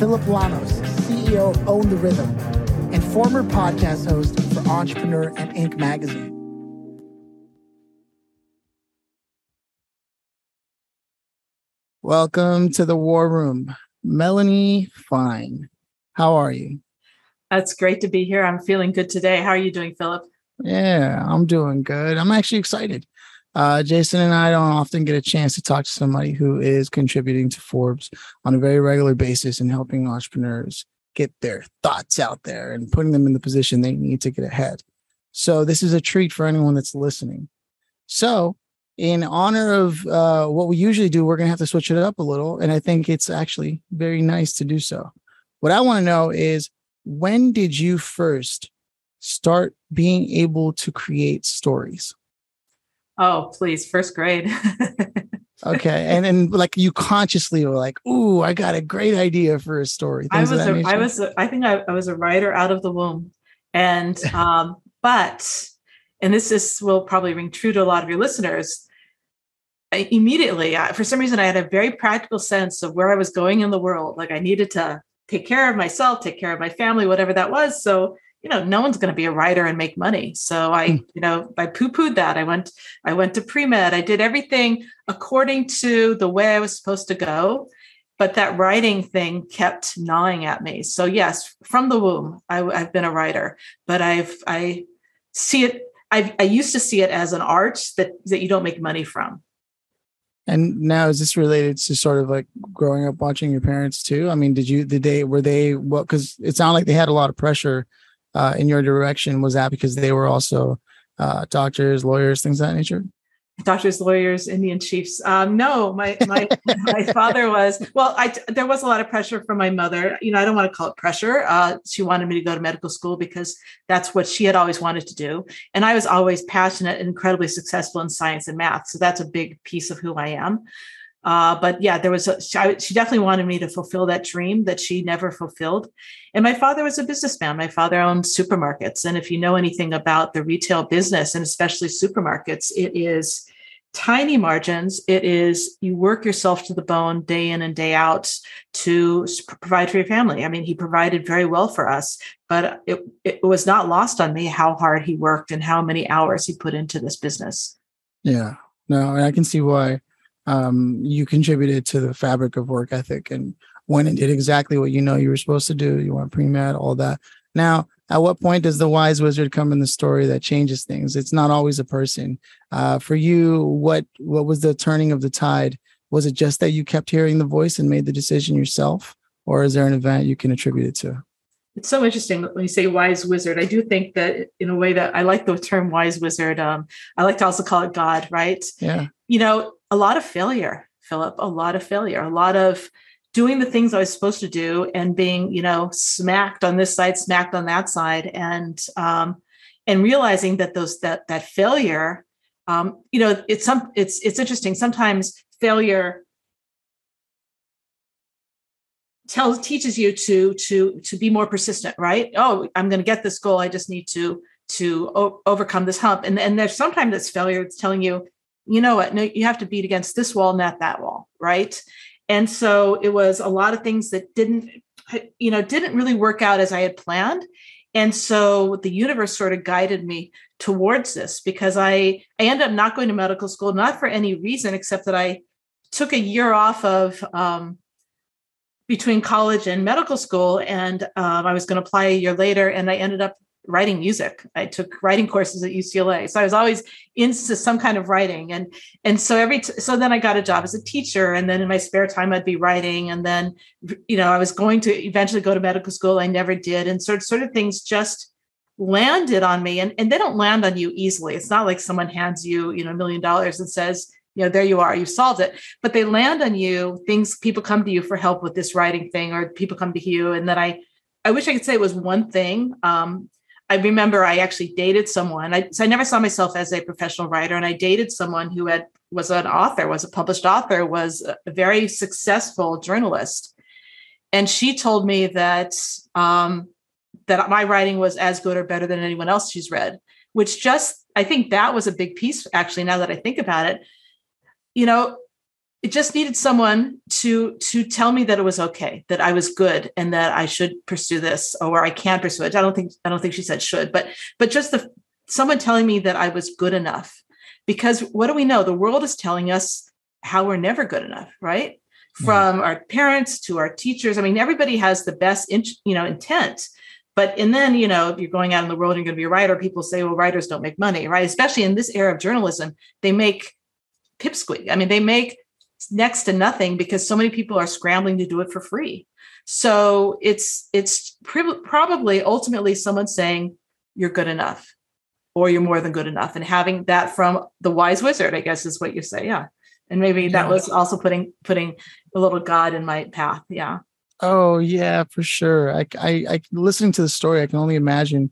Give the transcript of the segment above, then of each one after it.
Phillip Lanos, CEO of Own the Rhythm, and former podcast host for Entrepreneur and Inc. magazine. Welcome to the War Room. Melanie Fine. How are you? That's great to be here. I'm feeling good today. How are you doing, Phillip? Yeah, I'm doing good. I'm actually excited. Uh, Jason and I don't often get a chance to talk to somebody who is contributing to Forbes on a very regular basis and helping entrepreneurs get their thoughts out there and putting them in the position they need to get ahead. So this is a treat for anyone that's listening. So in honor of uh, what we usually do, we're going to have to switch it up a little. And I think it's actually very nice to do so. What I want to know is when did you first start being able to create stories? Oh, please, first grade. okay, and and like you consciously were like, "Ooh, I got a great idea for a story." I was, a, I was, a, I think I, I was a writer out of the womb, and um, but, and this is will probably ring true to a lot of your listeners. I, immediately, I, for some reason, I had a very practical sense of where I was going in the world. Like I needed to take care of myself, take care of my family, whatever that was. So you know no one's going to be a writer and make money. So i mm. you know i poo-pooed that. I went i went to pre-med. I did everything according to the way i was supposed to go but that writing thing kept gnawing at me. So yes from the womb I, have been a writer but i've i see it I've, i used to see it as an art that that you don't make money from. And now is this related to sort of like growing up watching your parents too? I mean, did you did they were they well because it sounded like they had a lot of pressure uh, in your direction was that because they were also uh, doctors, lawyers, things of that nature? Doctors, lawyers, Indian chiefs. Um, no, my my my father was well. I there was a lot of pressure from my mother. You know, I don't want to call it pressure. Uh, she wanted me to go to medical school because that's what she had always wanted to do, and I was always passionate and incredibly successful in science and math. So that's a big piece of who I am. Uh, but yeah, there was a, she definitely wanted me to fulfill that dream that she never fulfilled. And my father was a businessman. My father owned supermarkets, and if you know anything about the retail business and especially supermarkets, it is tiny margins. It is you work yourself to the bone day in and day out to provide for your family. I mean, he provided very well for us, but it, it was not lost on me how hard he worked and how many hours he put into this business. Yeah, no, I can see why um, you contributed to the fabric of work ethic and went and did exactly what you know you were supposed to do. You went pre-med, all that. Now, at what point does the wise wizard come in the story that changes things? It's not always a person. Uh, for you, what what was the turning of the tide? Was it just that you kept hearing the voice and made the decision yourself, or is there an event you can attribute it to? It's so interesting when you say wise wizard. I do think that in a way that I like the term wise wizard. Um, I like to also call it God, right? Yeah. You know, a lot of failure, Phillip, a lot of failure, a lot of doing the things I was supposed to do and being, you know, smacked on this side, smacked on that side, and um, and realizing that those that that failure, um, you know, it's some it's it's interesting. Sometimes failure tells teaches you to to to be more persistent, right? Oh, I'm going to get this goal. I just need to to o- overcome this hump. And and there's sometimes this failure. It's telling you you know what? No, you have to beat against this wall, not that wall, right? And so it was a lot of things that didn't, you know, didn't really work out as I had planned. And so the universe sort of guided me towards this because I I ended up not going to medical school, not for any reason except that I took a year off of um, between college and medical school, and um, I was going to apply a year later, and I ended up writing music. I took writing courses at UCLA, so I was always into some kind of writing, and and so every t- so then I got a job as a teacher, and then in my spare time I'd be writing, and then you know I was going to eventually go to medical school. I never did, and sort sort of things just landed on me, and and they don't land on you easily. It's not like someone hands you you know a million dollars and says you know there you are. You've solved it. But they land on you. Things people come to you for help with this writing thing or people come to you. And then i i wish i could say it was one thing. Um, i remember i actually dated someone. I, so i never saw myself as a professional writer and i dated someone who had was an author was a published author was a very successful journalist. And she told me that um, that my writing was as good or better than anyone else she's read which just i think that was a big piece actually now that i think about it. You know it just needed someone to to tell me that it was okay that i was good and that i should pursue this or i can pursue it. I don't think i don't think she said should but but just the someone telling me that i was good enough. Because what do we know? The world is telling us how we're never good enough right? Mm-hmm. from our parents to our teachers. I mean everybody has the best in, you know intent but and then you know if you're going out in the world and you're going to be a writer people say well writers don't make money right? Especially in this era of journalism they make pipsqueak. I mean, they make next to nothing because so many people are scrambling to do it for free. So it's it's probably ultimately someone saying you're good enough or you're more than good enough and having that from the wise wizard I guess is what you say yeah. And maybe that was also putting putting a little god in my path yeah. Oh yeah for sure. I, I i listening to the story i can only imagine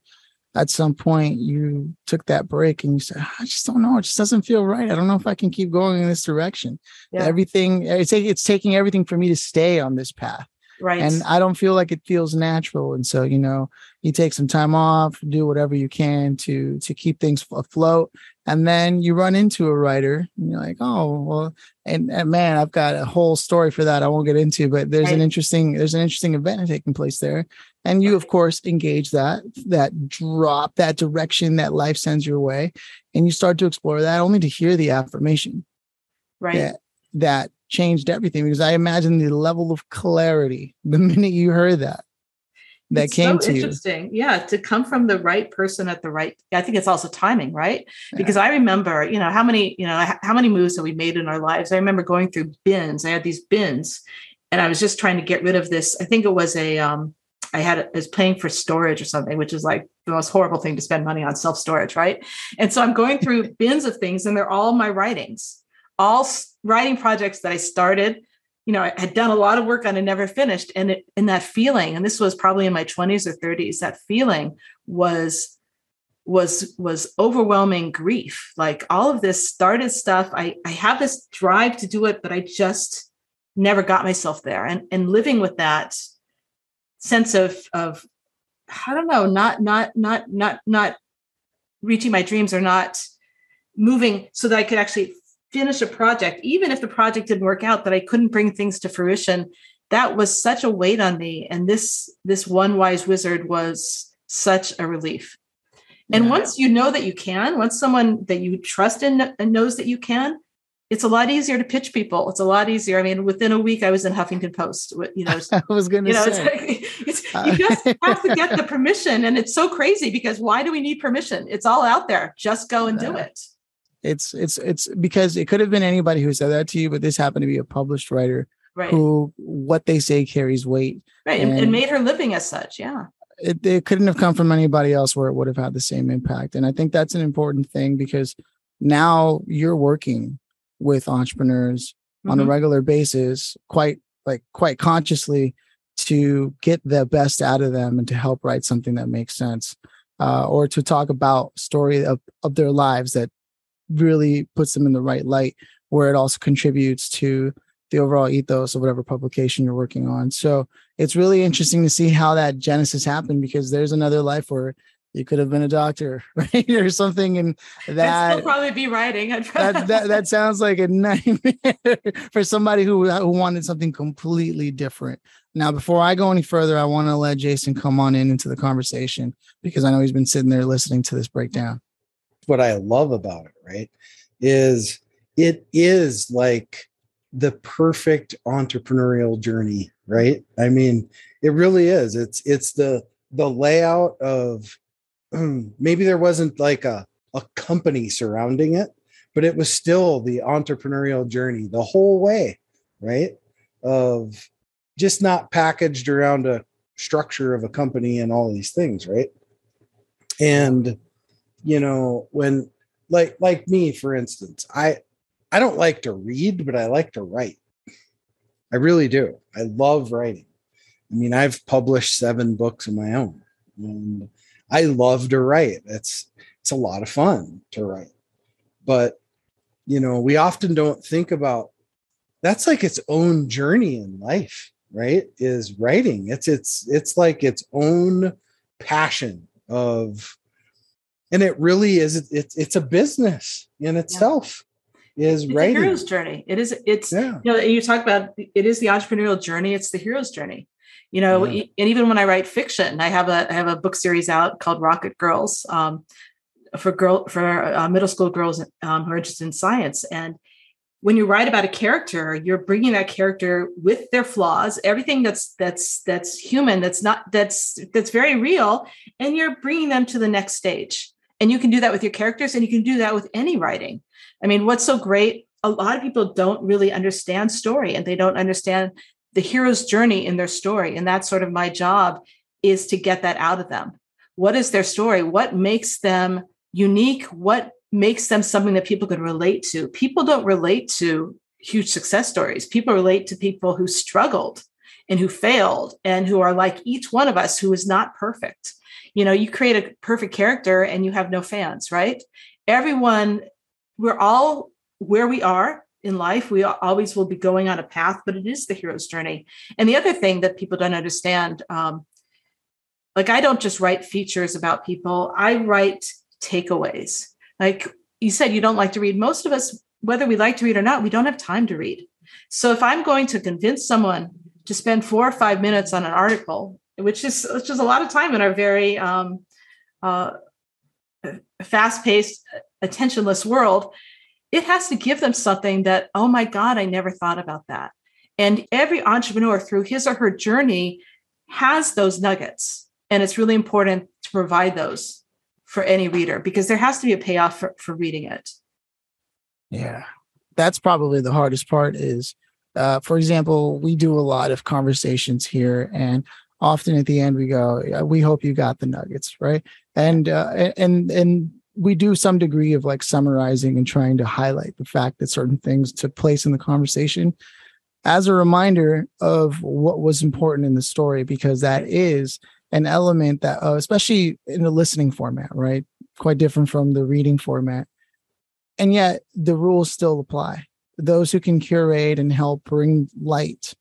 at some point you took that break and you said, I just don't know. It just doesn't feel right. I don't know if I can keep going in this direction. Yeah. Everything it's it's taking everything for me to stay on this path. Right. And I don't feel like it feels natural. And so, you know, you take some time off, do whatever you can to to keep things afloat. And then you run into a writer and you're like, oh, well, and, and man, I've got a whole story for that I won't get into, but there's right. an interesting, there's an interesting event taking place there. And you, of course, engage that, that drop, that direction that life sends your way. And you start to explore that only to hear the affirmation. Right. That, that changed everything because I imagine the level of clarity the minute you heard that that it's came so to interesting. you. Yeah, to come from the right person at the right. I think it's also timing, right? Yeah. Because I remember, you know, how many, you know, how many moves have we made in our lives? I remember going through bins. I had these bins, and I was just trying to get rid of this. I think it was a, um, I had I was paying for storage or something, which is like the most horrible thing to spend money on self storage, right? And so I'm going through bins of things, and they're all my writings all writing projects that I started, you know, I had done a lot of work on and never finished. And it, in that feeling, and this was probably in my 20s or 30s, that feeling was was was overwhelming grief. Like all of this started stuff. I I have this drive to do it, but I just never got myself there. And and living with that sense of of I don't know, not not not not not reaching my dreams or not moving so that I could actually finish a project, even if the project didn't work out, that I couldn't bring things to fruition. That was such a weight on me. And this this one wise wizard was such a relief. And yeah. once you know that you can, once someone that you trust in knows that you can, it's a lot easier to pitch people. It's a lot easier. I mean, within a week, I was in Huffington Post. You know, I was going to you know, say, it's it's, you just have to get the permission, and it's so crazy because why do we need permission? It's all out there. Just go and do it. It's it's it's because it could have been anybody who said that to you, but this happened to be a published writer right. who what they say carries weight. Right. And, and made her living as such. Yeah. It, it couldn't have come from anybody else where it would have had the same impact. And I think that's an important thing because now you're working with entrepreneurs mm-hmm. on a mm-hmm. regular basis, quite like quite consciously to get the best out of them and to help write something that makes sense. Uh, or to talk about story of, of their lives that really puts them in the right light where it also contributes to the overall ethos of whatever publication you're working on. So it's really interesting to see how that genesis happened because there's another life where you could have been a doctor, right? or something. And that I'd probably be writing. that, that, that sounds like a nightmare for somebody who, who wanted something completely different. Now, before I go any further, I want to let Jason come on in into the conversation because I know he's been sitting there listening to this breakdown what I love about it, right? Is it is like the perfect entrepreneurial journey, right? I mean, it really is. It's it's the the layout of maybe there wasn't like a a company surrounding it, but it was still the entrepreneurial journey the whole way, right? Of just not packaged around a structure of a company and all these things, right? And you know when like like me for instance i I don't like to read, but I like to write. I really do. I love writing. I mean, I've published seven books of my own, and I love to write. It's it's a lot of fun to write. But you know, we often don't think about that's like its own journey in life, right? Is writing. It's it's it's like its own passion of and it really is it's it's a business in itself yeah. is it's writing a hero's journey it is it's yeah. you know you talk about it is the entrepreneurial journey it's the hero's journey you know yeah. and even when i write fiction i have a i have a book series out called rocket girls um, for girl for uh, middle school girls um, who are interested in science and when you write about a character you're bringing that character with their flaws everything that's that's that's human that's not that's that's very real and you're bringing them to the next stage and you can do that with your characters and you can do that with any writing. I mean what's so great a lot of people don't really understand story and they don't understand the hero's journey in their story and that's sort of my job is to get that out of them. What is their story? What makes them unique? What makes them something that people can relate to? People don't relate to huge success stories. People relate to people who struggled and who failed and who are like each one of us who is not perfect you know you create a perfect character and you have no fans right? Everyone we're all where we are in life. We always will be going on a path but it is the hero's journey. And the other thing that people don't understand um, like i don't just write features about people. I write takeaways. Like you said you don't like to read. Most of us whether we like to read or not we don't have time to read. So if i'm going to convince someone to spend four or five minutes on an article which is which is a lot of time in our very um, uh, fast-paced, attentionless world. It has to give them something that, oh my God, I never thought about that. And every entrepreneur through his or her journey has those nuggets. And it's really important to provide those for any reader because there has to be a payoff for, for reading it. Yeah. That's probably the hardest part is uh, for example, we do a lot of conversations here, and often at the end we go we hope you got the nuggets right? And uh, and and we do some degree of like summarizing and trying to highlight the fact that certain things took place in the conversation as a reminder of what was important in the story because that is an element that uh, especially in the listening format right? Quite different from the reading format. And yet the rules still apply. Those who can curate and help bring light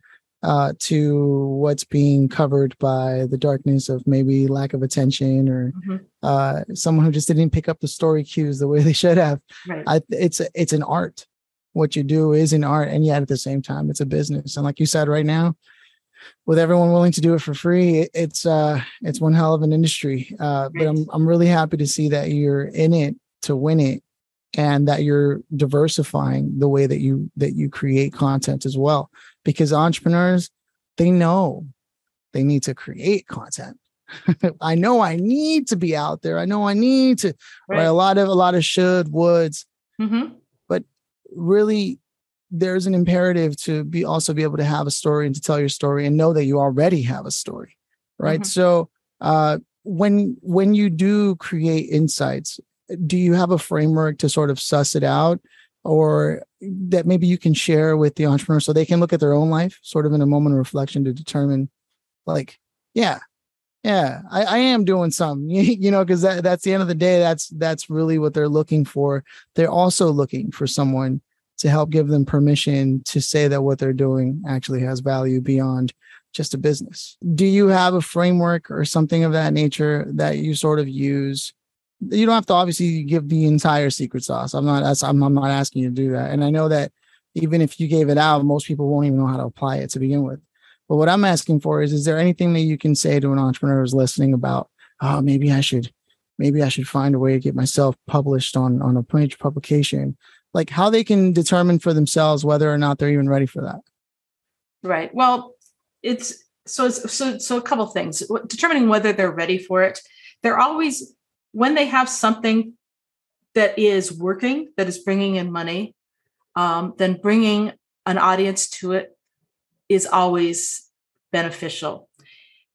uh, to what's being covered by the darkness of maybe lack of attention or mm-hmm. uh, someone who just didn't pick up the story cues the way they should have. Right. I, it's it's an art. What you do is an art, and yet at the same time, it's a business. And like you said, right now, with everyone willing to do it for free, it, it's uh, it's one hell of an industry. Uh, right. But I'm I'm really happy to see that you're in it to win it and that you're diversifying the way that you that you create content as well because entrepreneurs they know they need to create content i know i need to be out there i know i need to right. write a lot of a lot of should woulds mm-hmm. but really there's an imperative to be also be able to have a story and to tell your story and know that you already have a story right mm-hmm. so uh when when you do create insights do you have a framework to sort of suss it out or that maybe you can share with the entrepreneur so they can look at their own life sort of in a moment of reflection to determine like yeah yeah i, I am doing some you know because that, that's the end of the day that's that's really what they're looking for. They're also looking for someone to help give them permission to say that what they're doing actually has value beyond just a business. Do you have a framework or something of that nature that you sort of use you don't have to obviously give the entire secret sauce. I'm not I'm, I'm not asking you to do that. And I know that even if you gave it out, most people won't even know how to apply it to begin with. But what I'm asking for is, is there anything that you can say to an entrepreneur who's listening about, oh, maybe I should, maybe I should find a way to get myself published on on a page publication, like how they can determine for themselves whether or not they're even ready for that. Right. Well, it's so so so a couple things determining whether they're ready for it. They're always when they have something that is working, that is bringing in money, um, then bringing an audience to it is always beneficial.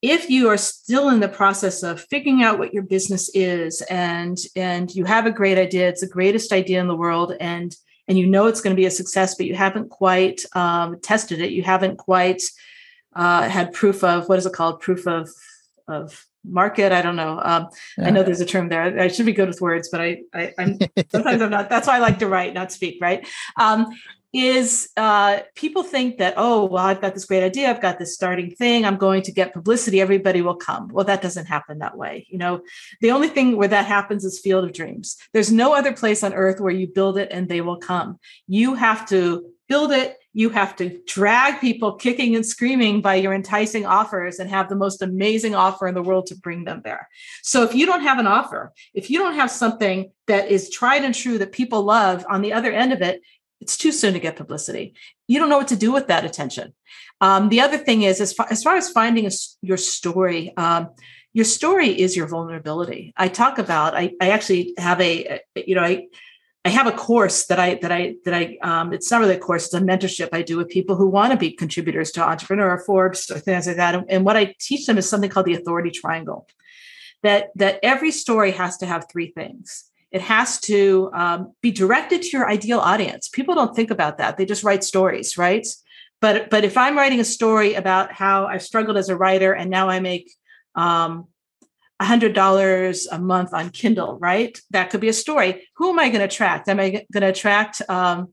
If you are still in the process of figuring out what your business is and and you have a great idea, it's the greatest idea in the world, and and you know it's going to be a success, but you haven't quite um, tested it. You haven't quite uh, had proof of what is it called? Proof of of market. I don't know. Um, yeah. I know there's a term there. I should be good with words, but I, I am sometimes I'm not. That's why I like to write, not speak. Right? Um, is uh, people think that oh well I've got this great idea, I've got this starting thing, I'm going to get publicity, everybody will come. Well, that doesn't happen that way. You know, the only thing where that happens is Field of Dreams. There's no other place on earth where you build it and they will come. You have to build it you have to drag people kicking and screaming by your enticing offers and have the most amazing offer in the world to bring them there. So if you don't have an offer, if you don't have something that is tried and true that people love on the other end of it, it's too soon to get publicity. You don't know what to do with that attention. Um, the other thing is, as far as, far as finding a, your story, um, your story is your vulnerability. I talk about. I, I actually have a, you know, I I have a course that I that I that I um, it's not really a course, it's a mentorship I do with people who want to be contributors to Entrepreneur Forbes or things like that. And what I teach them is something called the authority triangle. That that every story has to have three things. It has to um, be directed to your ideal audience. People don't think about that; they just write stories, right? But but if I'm writing a story about how I've struggled as a writer and now I make um, $100 a month on Kindle, right? That could be a story. Who am I going to attract? Am I going to attract um,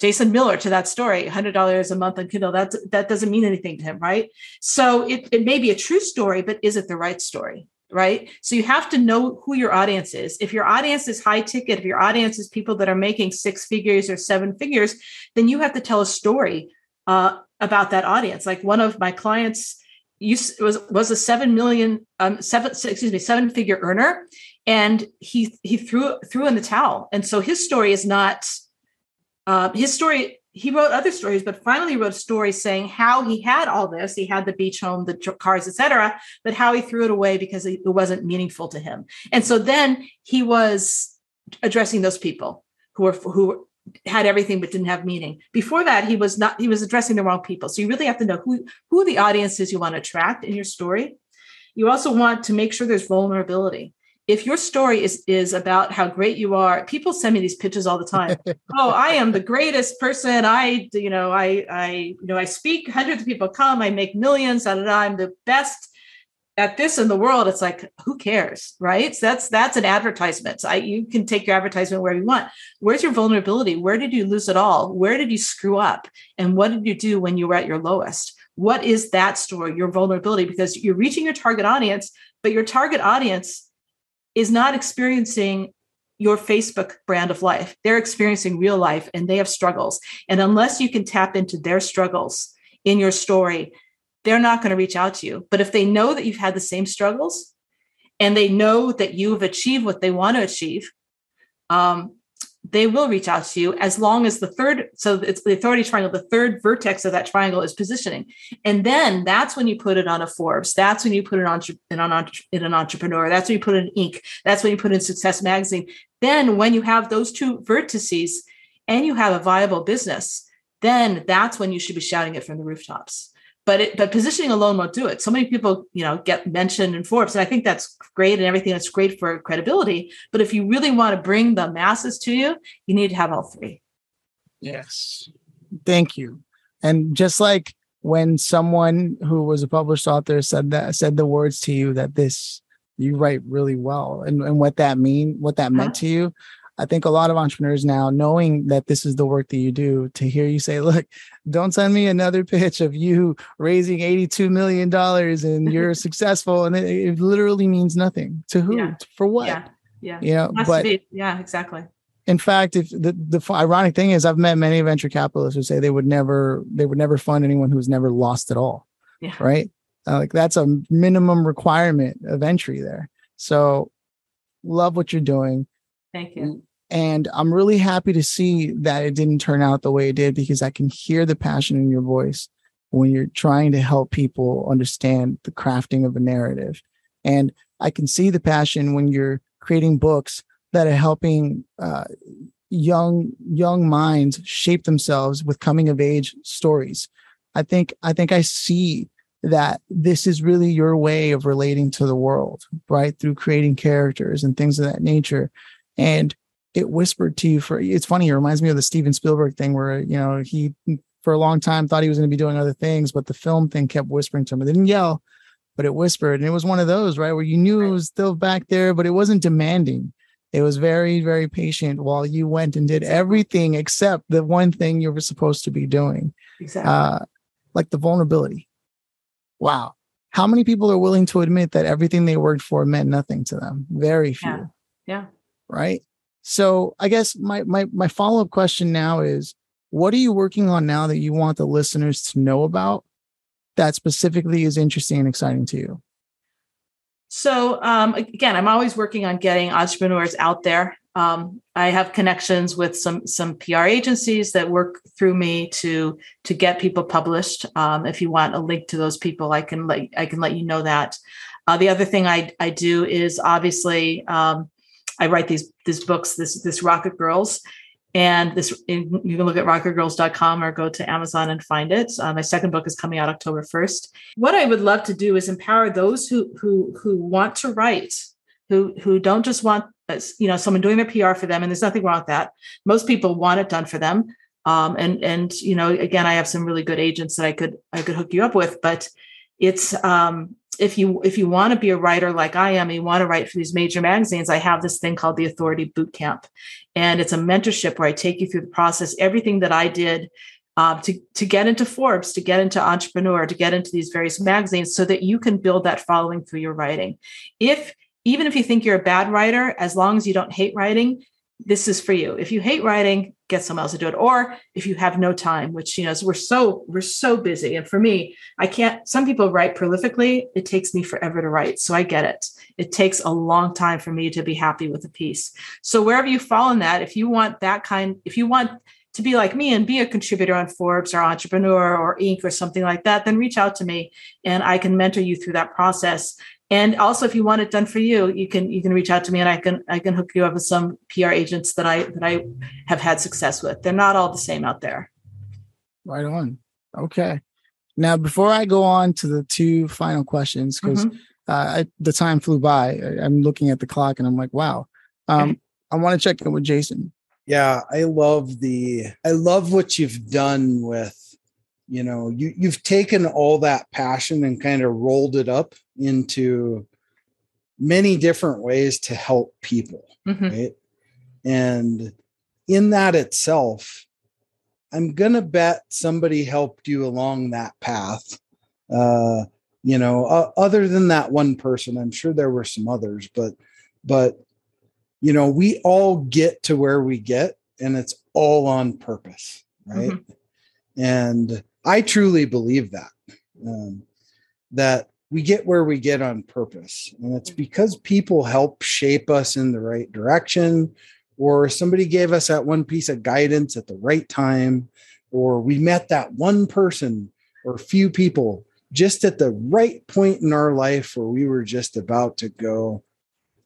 Jason Miller to that story? $100 a month on Kindle. That, that doesn't mean anything to him, right? So it, it may be a true story, but is it the right story? Right. So you have to know who your audience is. If your audience is high ticket, if your audience is people that are making six figures or seven figures, then you have to tell a story uh, about that audience. Like one of my clients, used was was a seven million um seven excuse me seven figure earner and he he threw threw in the towel. And so his story is not uh, his story he wrote other stories but finally wrote a story saying how he had all this. He had the beach home the cars etc but how he threw it away because it wasn't meaningful to him. And so then he was addressing those people who were who had everything but didn't have meaning. Before that, he was not, he was addressing the wrong people. So you really have to know who, who the audiences you want to attract in your story. You also want to make sure there's vulnerability. If your story is is about how great you are, people send me these pitches all the time. oh, I am the greatest person. I, you know, I, I, you know, I speak. Hundreds of people come. I make millions. Da, da, da, I'm the best at this in the world it's like who cares right? So that's that's an advertisement. So I, you can take your advertisement wherever you want. Where's your vulnerability? Where did you lose it all? Where did you screw up? And what did you do when you were at your lowest? What is that story your vulnerability? Because you're reaching your target audience but your target audience is not experiencing your Facebook brand of life. They're experiencing real life and they have struggles. And unless you can tap into their struggles in your story, they're not going to reach out to you. But if they know that you've had the same struggles and they know that you've achieved what they want to achieve, um, they will reach out to you as long as the third, so it's the authority triangle, the third vertex of that triangle is positioning. And then that's when you put it on a Forbes. That's when you put it on in, on, in an entrepreneur. That's when you put it in Inc. That's when you put it in Success Magazine. Then when you have those two vertices and you have a viable business, then that's when you should be shouting it from the rooftops but it, but positioning alone won't do it. So many people, you know, get mentioned in Forbes, and I think that's great and everything. That's great for credibility. But if you really want to bring the masses to you, you need to have all three. Yes, thank you. And just like when someone who was a published author said that said the words to you that this you write really well and, and what that mean what that meant uh-huh. to you I think a lot of entrepreneurs now, knowing that this is the work that you do, to hear you say, look, don't send me another pitch of you raising $82 million and you're successful. And it, it, literally means nothing to who, yeah. for what? Yeah. Yeah. You know, but yeah, exactly. In fact, if the, the ironic thing is I've met many venture capitalists who say they would never, they would never fund anyone who's never lost at all. Yeah. Right. Uh, like that's a minimum requirement of entry there. So love what you're doing Thank you. And I'm really happy to see that it didn't turn out the way it did because I can hear the passion in your voice when you're trying to help people understand the crafting of a narrative. And I can see the passion when you're creating books that are helping uh, young young minds shape themselves with coming of age stories. I think I think I see that this is really your way of relating to the world, right? Through creating characters and things of that nature. And it whispered to you for it's funny it reminds me of the steven spielberg thing where you know he for a long time thought he was going to be doing other things but the film thing kept whispering to him. It didn't yell but it whispered and it was one of those right where you knew it was still back there but it wasn't demanding. It was very very patient while you went and did everything except the one thing you were supposed to be doing. Exactly. uh like the vulnerability. Wow. How many people are willing to admit that everything they worked for meant nothing to them? Very few. Yeah. Yeah. Right so i guess my my my follow-up question now is what are you working on now that you want the listeners to know about that specifically is interesting and exciting to you So um, again, I'm always working on getting entrepreneurs out there. Um, I have connections with some some PR agencies that work through me to to get people published. Um, if you want a link to those people, I can let I can let you know that. Uh, the other thing I I do is obviously um, I write these these books, this this Rocket Girls, and this you can look at rocketgirls.com or go to Amazon and find it. Uh, my second book is coming out October 1st. What I would love to do is empower those who who who want to write, who who don't just want uh, you know someone doing their PR for them, and there's nothing wrong with that. Most people want it done for them. Um, and and you know again, I have some really good agents that I could I could hook you up with, but it's um, if you if you want to be a writer like I am, and you want to write for these major magazines, I have this thing called the Authority Boot Camp, and it's a mentorship where I take you through the process, everything that I did um, to to get into Forbes, to get into Entrepreneur, to get into these various magazines, so that you can build that following through your writing. If even if you think you're a bad writer, as long as you don't hate writing, this is for you. If you hate writing, get someone else to do it. Or if you have no time, which you know, we're so we're so busy. And for me, I can't. Some people write prolifically. It takes me forever to write, so I get it. It takes a long time for me to be happy with a piece. So wherever you fall in that, if you want that kind, if you want to be like me and be a contributor on Forbes or Entrepreneur or Inc. or something like that, then reach out to me and I can mentor you through that process. And also, if you want it done for you, you can you can reach out to me and I can I can hook you up with some PR agents that I that I have had success with. They're not all the same out there. right on okay now before i go on to the two final questions because Mhm. uh, the time flew by I, i'm looking at the clock and i'm like wow um, i want to check in with jason yeah i love the i love what you've done with you know you you've taken all that passion and kind of rolled it up into many different ways to help people Mhm. right? And in that itself i'm gonna bet somebody helped you along that path uh you know uh, other than that one person i'm sure there were some others but but you know we all get to where we get and it's all on purpose right? And i truly believe that um, that we get where we get on purpose and it's because people help shape us in the right direction or somebody gave us that one piece of guidance at the right time or we met that one person or few people just at the right point in our life where we were just about to go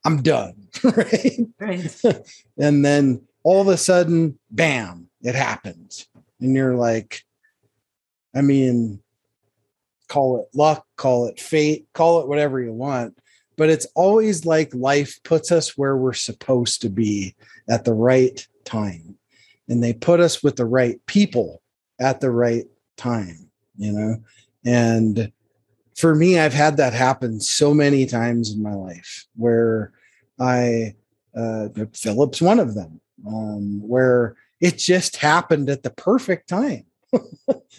i'm done right? Right. and then all of a sudden bam it happens. And you're like i mean call it luck call it fate call it whatever you want but it's always like life puts us where we're supposed to be at the right time and they put us with the right people at the right time you know and for me i've had that happen so many times in my life where i uh, Phillip's one of them, um, where it just happened at the perfect time.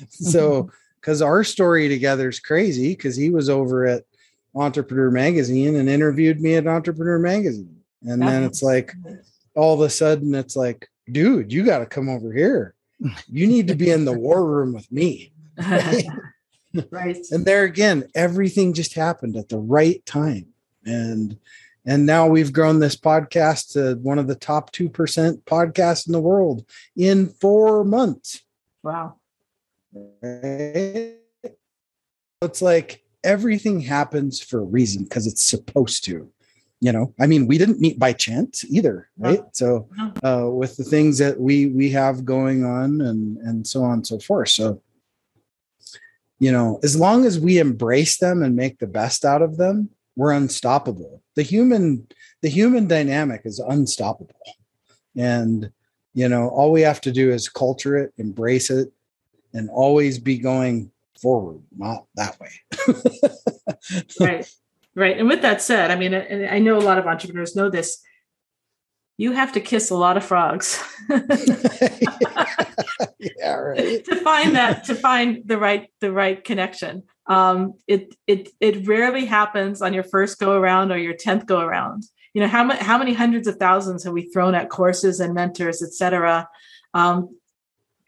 So, mm-hmm. because our story together is crazy, because he was over at Entrepreneur Magazine and interviewed me at Entrepreneur Magazine, and then it's like all of a sudden it's like, dude, you got to come over here. You need to be in the war room with me. right. And there again, everything just happened at the right time, and and now we've grown this podcast to one of the top 2% podcasts in the world in four months. Wow. Right? It's like everything happens for a reason because it's supposed to. You know, I mean, we didn't meet by chance either, right? So, uh, with the things that we we have going on and and so on and so forth. So, you know, as long as we embrace them and make the best out of them, we're unstoppable. The human the human dynamic is unstoppable. and you know all we have to do is culture it embrace it and always be going forward not that way. Right. Right. And with that said i mean and i know a lot of entrepreneurs know this you have to kiss a lot of frogs. Yeah right. To find that to find the right the right connection. Um, it it it rarely happens on your first go around or your 10th go around you know how many how many hundreds of thousands have we thrown at courses and mentors et cetera? Um,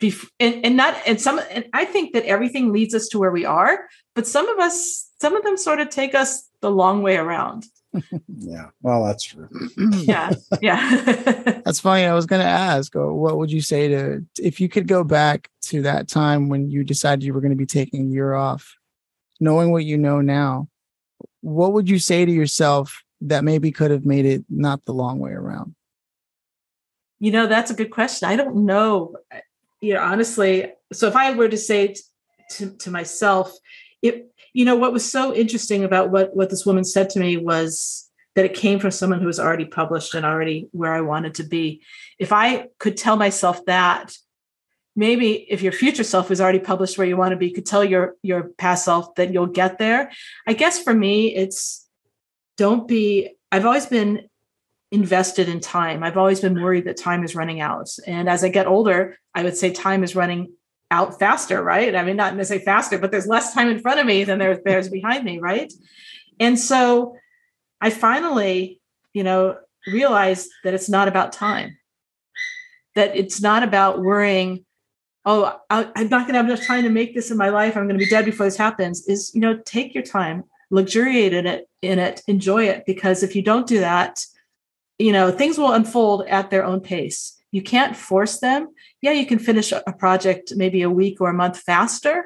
bef- and, and not and some and i think that everything leads us to where we are but some of us some of them sort of take us the long way around. Yeah well that's true. Yeah yeah. That's funny. I was going to ask, uh, what would you say to if you could go back to that time when you decided you were going to be taking a year off, knowing what you know now, what would you say to yourself that maybe could have made it not the long way around? You know, that's a good question. I don't know. You know, honestly, so if I were to say t- to, to myself, it, you know, what was so interesting about what, what this woman said to me was that it came from someone who was already published and already where I wanted to be. If I could tell myself that, maybe if your future self is already published where you want to be, you could tell your your past self that you'll get there. I guess for me, it's don't be. I've always been invested in time. I've always been worried that time is running out. And as I get older, I would say time is running out faster, right? I mean, not necessarily faster, but there's less time in front of me than there, there's behind me, right? And so I finally, you know, realized that it's not about time, that it's not about worrying, oh, I, I'm not going to have enough time to make this in my life. I'm going to be dead before this happens. Is, you know, take your time, luxuriate in it, in it, enjoy it. Because if you don't do that, you know, things will unfold at their own pace. You can't force them. Yeah, you can finish a project maybe a week or a month faster,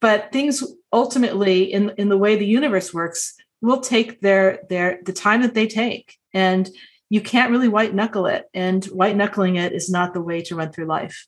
but things ultimately in, in the way the universe works will take their their the time that they take and you can't really white knuckle it and white knuckling it is not the way to run through life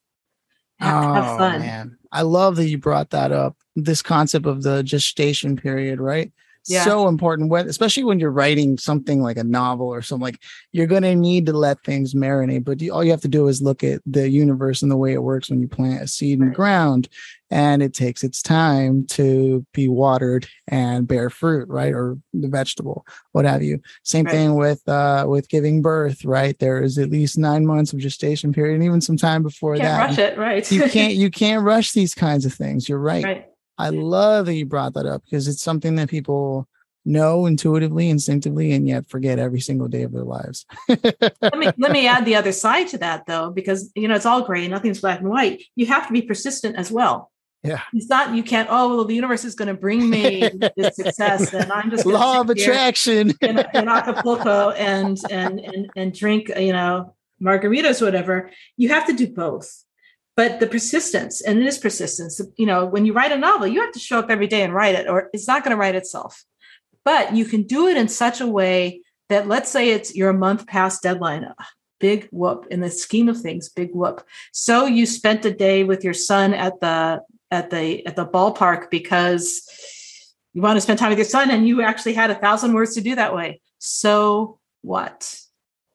have, oh, have fun man. I love that you brought that up. This concept of the gestation period, right? Yeah. So important when especially when you're writing something like a novel or something like you're going to need to let things marinate but you, all you have to do is look at the universe and the way it works when you plant a seed in the ground and it takes its time to be watered and bear fruit right or the vegetable what have you. Same Right. thing with uh with giving birth right? There is at least 9 months of gestation period and even some time before can't that. rush it right. You can't you can't rush these kinds of things you're right, right. I love that you brought that up because it's something that people know intuitively instinctively and yet forget every single day of their lives. Let me let me add the other side to that though because you know it's all gray nothing's black and white. You have to be persistent as well Yeah. it's not you can't oh well the universe is going to bring me this success and i'm just law of attraction. in, in acapulco and, and and and drink you know margaritas whatever. You have to do both. But the persistence and it is persistence you know when you write a novel you have to show up every day and write it or it's not going to write itself. But you can do it in such a way that let's say it's you're a month past deadline big whoop in the scheme of things big whoop. So you spent a day with your son at the at the at the ballpark because you want to spend time with your son and you actually had a thousand words to do that way. So what?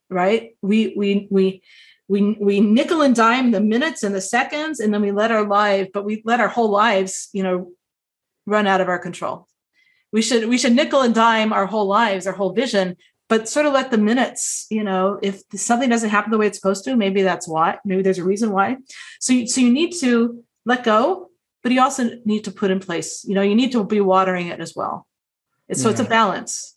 Right? We we we we we nickel and dime the minutes and the seconds and then we let our life but we let our whole lives you know run out of our control. We should we should nickel and dime our whole lives our whole vision but sort of let the minutes you know if something doesn't happen the way it's supposed to maybe that's why maybe there's a reason why. So you, so you need to let go but you also need to put in place you know you need to be watering it as well. It's, so it's a balance.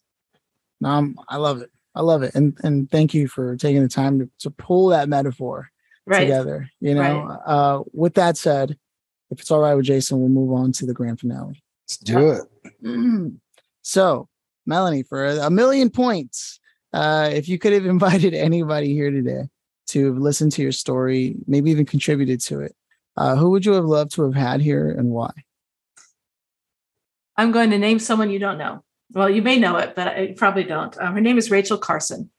Um i love it. I love it. And and thank you for taking the time to, to pull that metaphor right. together you know? Uh with that said if it's all right with jason we'll move on to the grand finale. Let's do it. So melanie for a million points uh if you could have invited anybody here today to have listened to your story maybe even contributed to it uh who would you have loved to have had here and why I'm going to name someone you don't know. Well, you may know it, but I probably don't. Um, her name is Rachel Carson.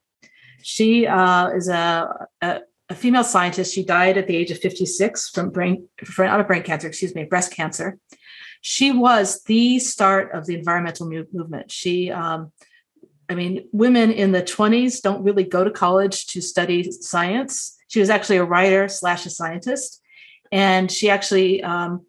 She uh, is a, a, a female scientist. She died at the age of 56 from brain, from, not a brain cancer, excuse me, breast cancer. She was the start of the environmental mu- movement. She um, I mean, women in the 20s don't really go to college to study science. She was actually a writer slash a scientist. And she actually um,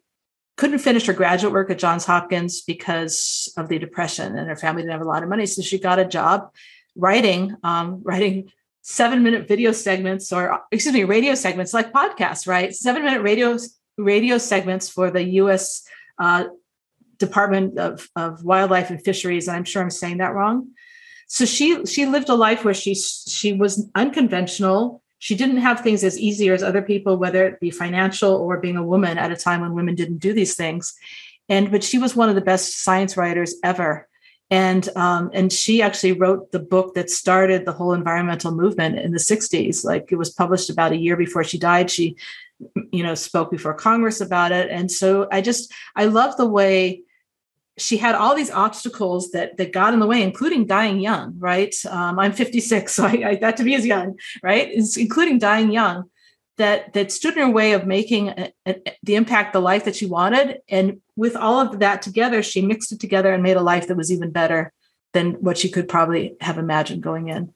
couldn't finish her graduate work at Johns Hopkins because of the depression and her family didn't have a lot of money. So she got a job writing, um, writing seven minute video segments or excuse me, radio segments like podcasts, right? Seven minute radio radio segments for the U.S. Uh, Department of, of Wildlife and Fisheries. And I'm sure I'm saying that wrong. So she she lived a life where she she was unconventional. She didn't have things as easy as other people, whether it be financial or being a woman at a time when women didn't do these things. And but she was one of the best science writers ever. And um, and she actually wrote the book that started the whole environmental movement in the 60s like it was published about a year before she died. She you know spoke before congress about it. And so i just i love the way she had all these obstacles that that got in the way including dying young right? Um, i'm 56 so I, I, that to me is young right? It's including dying young that that stood in her way of making a, a, the impact the life that she wanted. And with all of that together she mixed it together and made a life that was even better than what she could probably have imagined going in.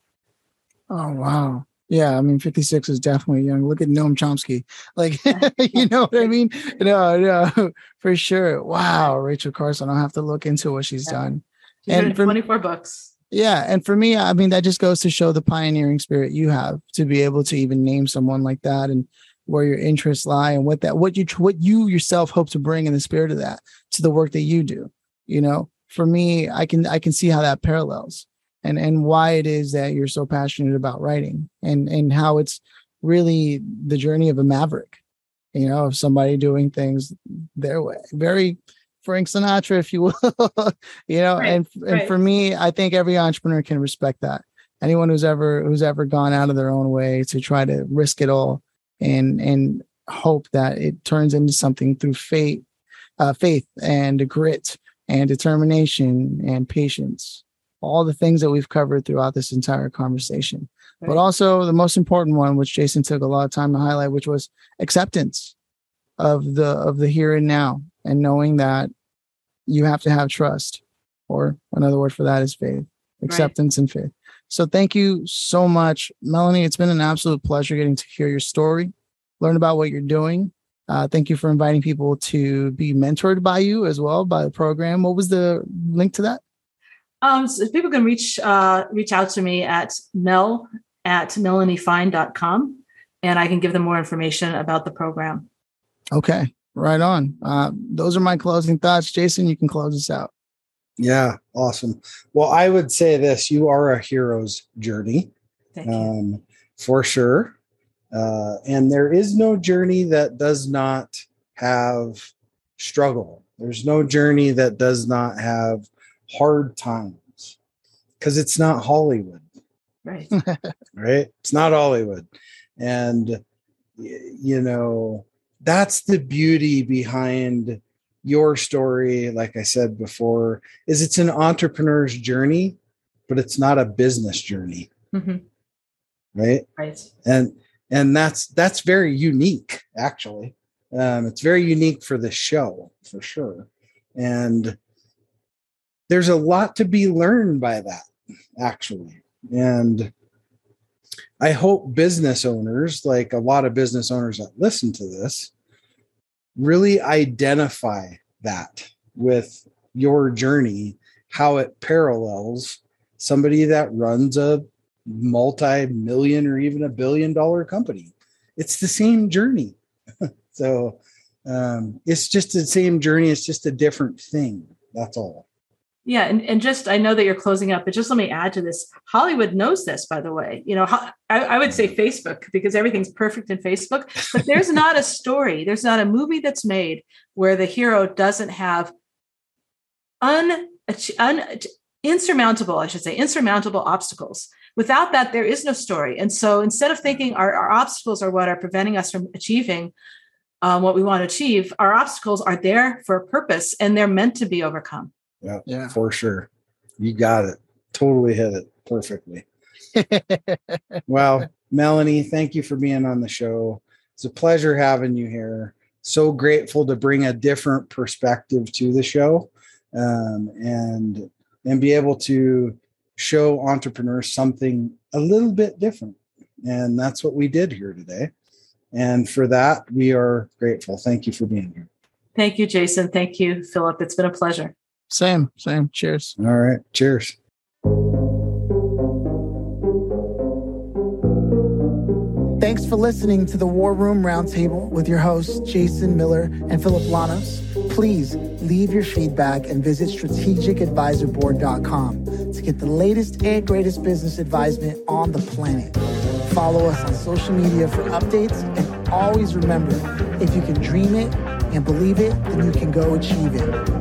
Oh wow yeah i mean 56 is definitely young look at noam chomsky like you know what i mean no no for sure wow rachel carson i'll have to look into what she's yeah. done she's and 24 books yeah. And for me, I mean, that just goes to show the pioneering spirit you have to be able to even name someone like that and where your interests lie and what that, what you, what you yourself hope to bring in the spirit of that to the work that you do. You know, for me, I can, I can see how that parallels and, and why it is that you're so passionate about writing and, and how it's really the journey of a maverick, you know, of somebody doing things their way. Very, Frank Sinatra, if you will, you know, right, and and right. for me, I think every entrepreneur can respect that. Anyone who's ever who's ever gone out of their own way to try to risk it all and and hope that it turns into something through faith, uh, faith and grit and determination and patience, all the things that we've covered throughout this entire conversation. Right. But also the most important one, which Jason took a lot of time to highlight, which was acceptance of the of the here and now and knowing that you have to have trust or another word for that is faith acceptance right. and faith so thank you so much melanie it's been an absolute pleasure getting to hear your story learn about what you're doing uh, thank you for inviting people to be mentored by you as well by the program what was the link to that um, so people can reach uh, reach out to me at mel at melaniefine.com and i can give them more information about the program okay Right on. Uh, those are my closing thoughts. Jason, you can close us out. Yeah, awesome. Well, I would say this you are a hero's journey um, for sure. Uh, and there is no journey that does not have struggle. There's no journey that does not have hard times because it's not Hollywood. Right. right. It's not Hollywood. And, you know, that's the beauty behind your story like i said before is it's an entrepreneur's journey but it's not a business journey mm-hmm. right right and and that's that's very unique actually um, it's very unique for the show for sure and there's a lot to be learned by that actually and I hope business owners, like a lot of business owners that listen to this, really identify that with your journey, how it parallels somebody that runs a multi million or even a billion dollar company. It's the same journey. so um, it's just the same journey, it's just a different thing. That's all. Yeah, and, and just I know that you're closing up, but just let me add to this. Hollywood knows this, by the way. You know, I, I would say Facebook because everything's perfect in Facebook, but there's not a story, there's not a movie that's made where the hero doesn't have un, un insurmountable, I should say, insurmountable obstacles. Without that, there is no story. And so instead of thinking our, our obstacles are what are preventing us from achieving um, what we want to achieve, our obstacles are there for a purpose and they're meant to be overcome. Yeah, yeah, for sure. You got it. Totally hit it perfectly. well, Melanie, thank you for being on the show. It's a pleasure having you here. So grateful to bring a different perspective to the show um, and and be able to show entrepreneurs something a little bit different. And that's what we did here today. And for that, we are grateful. Thank you for being here. Thank you, Jason. Thank you, Phillip. It's been a pleasure. Same, same. Cheers. All right. Cheers. Thanks for listening to the War Room Roundtable with your hosts, Jason Miller and Phillip Lanos. Please leave your feedback and visit strategicadvisorboard.com to get the latest and greatest business advisement on the planet. Follow us on social media for updates and always remember if you can dream it and believe it, then you can go achieve it.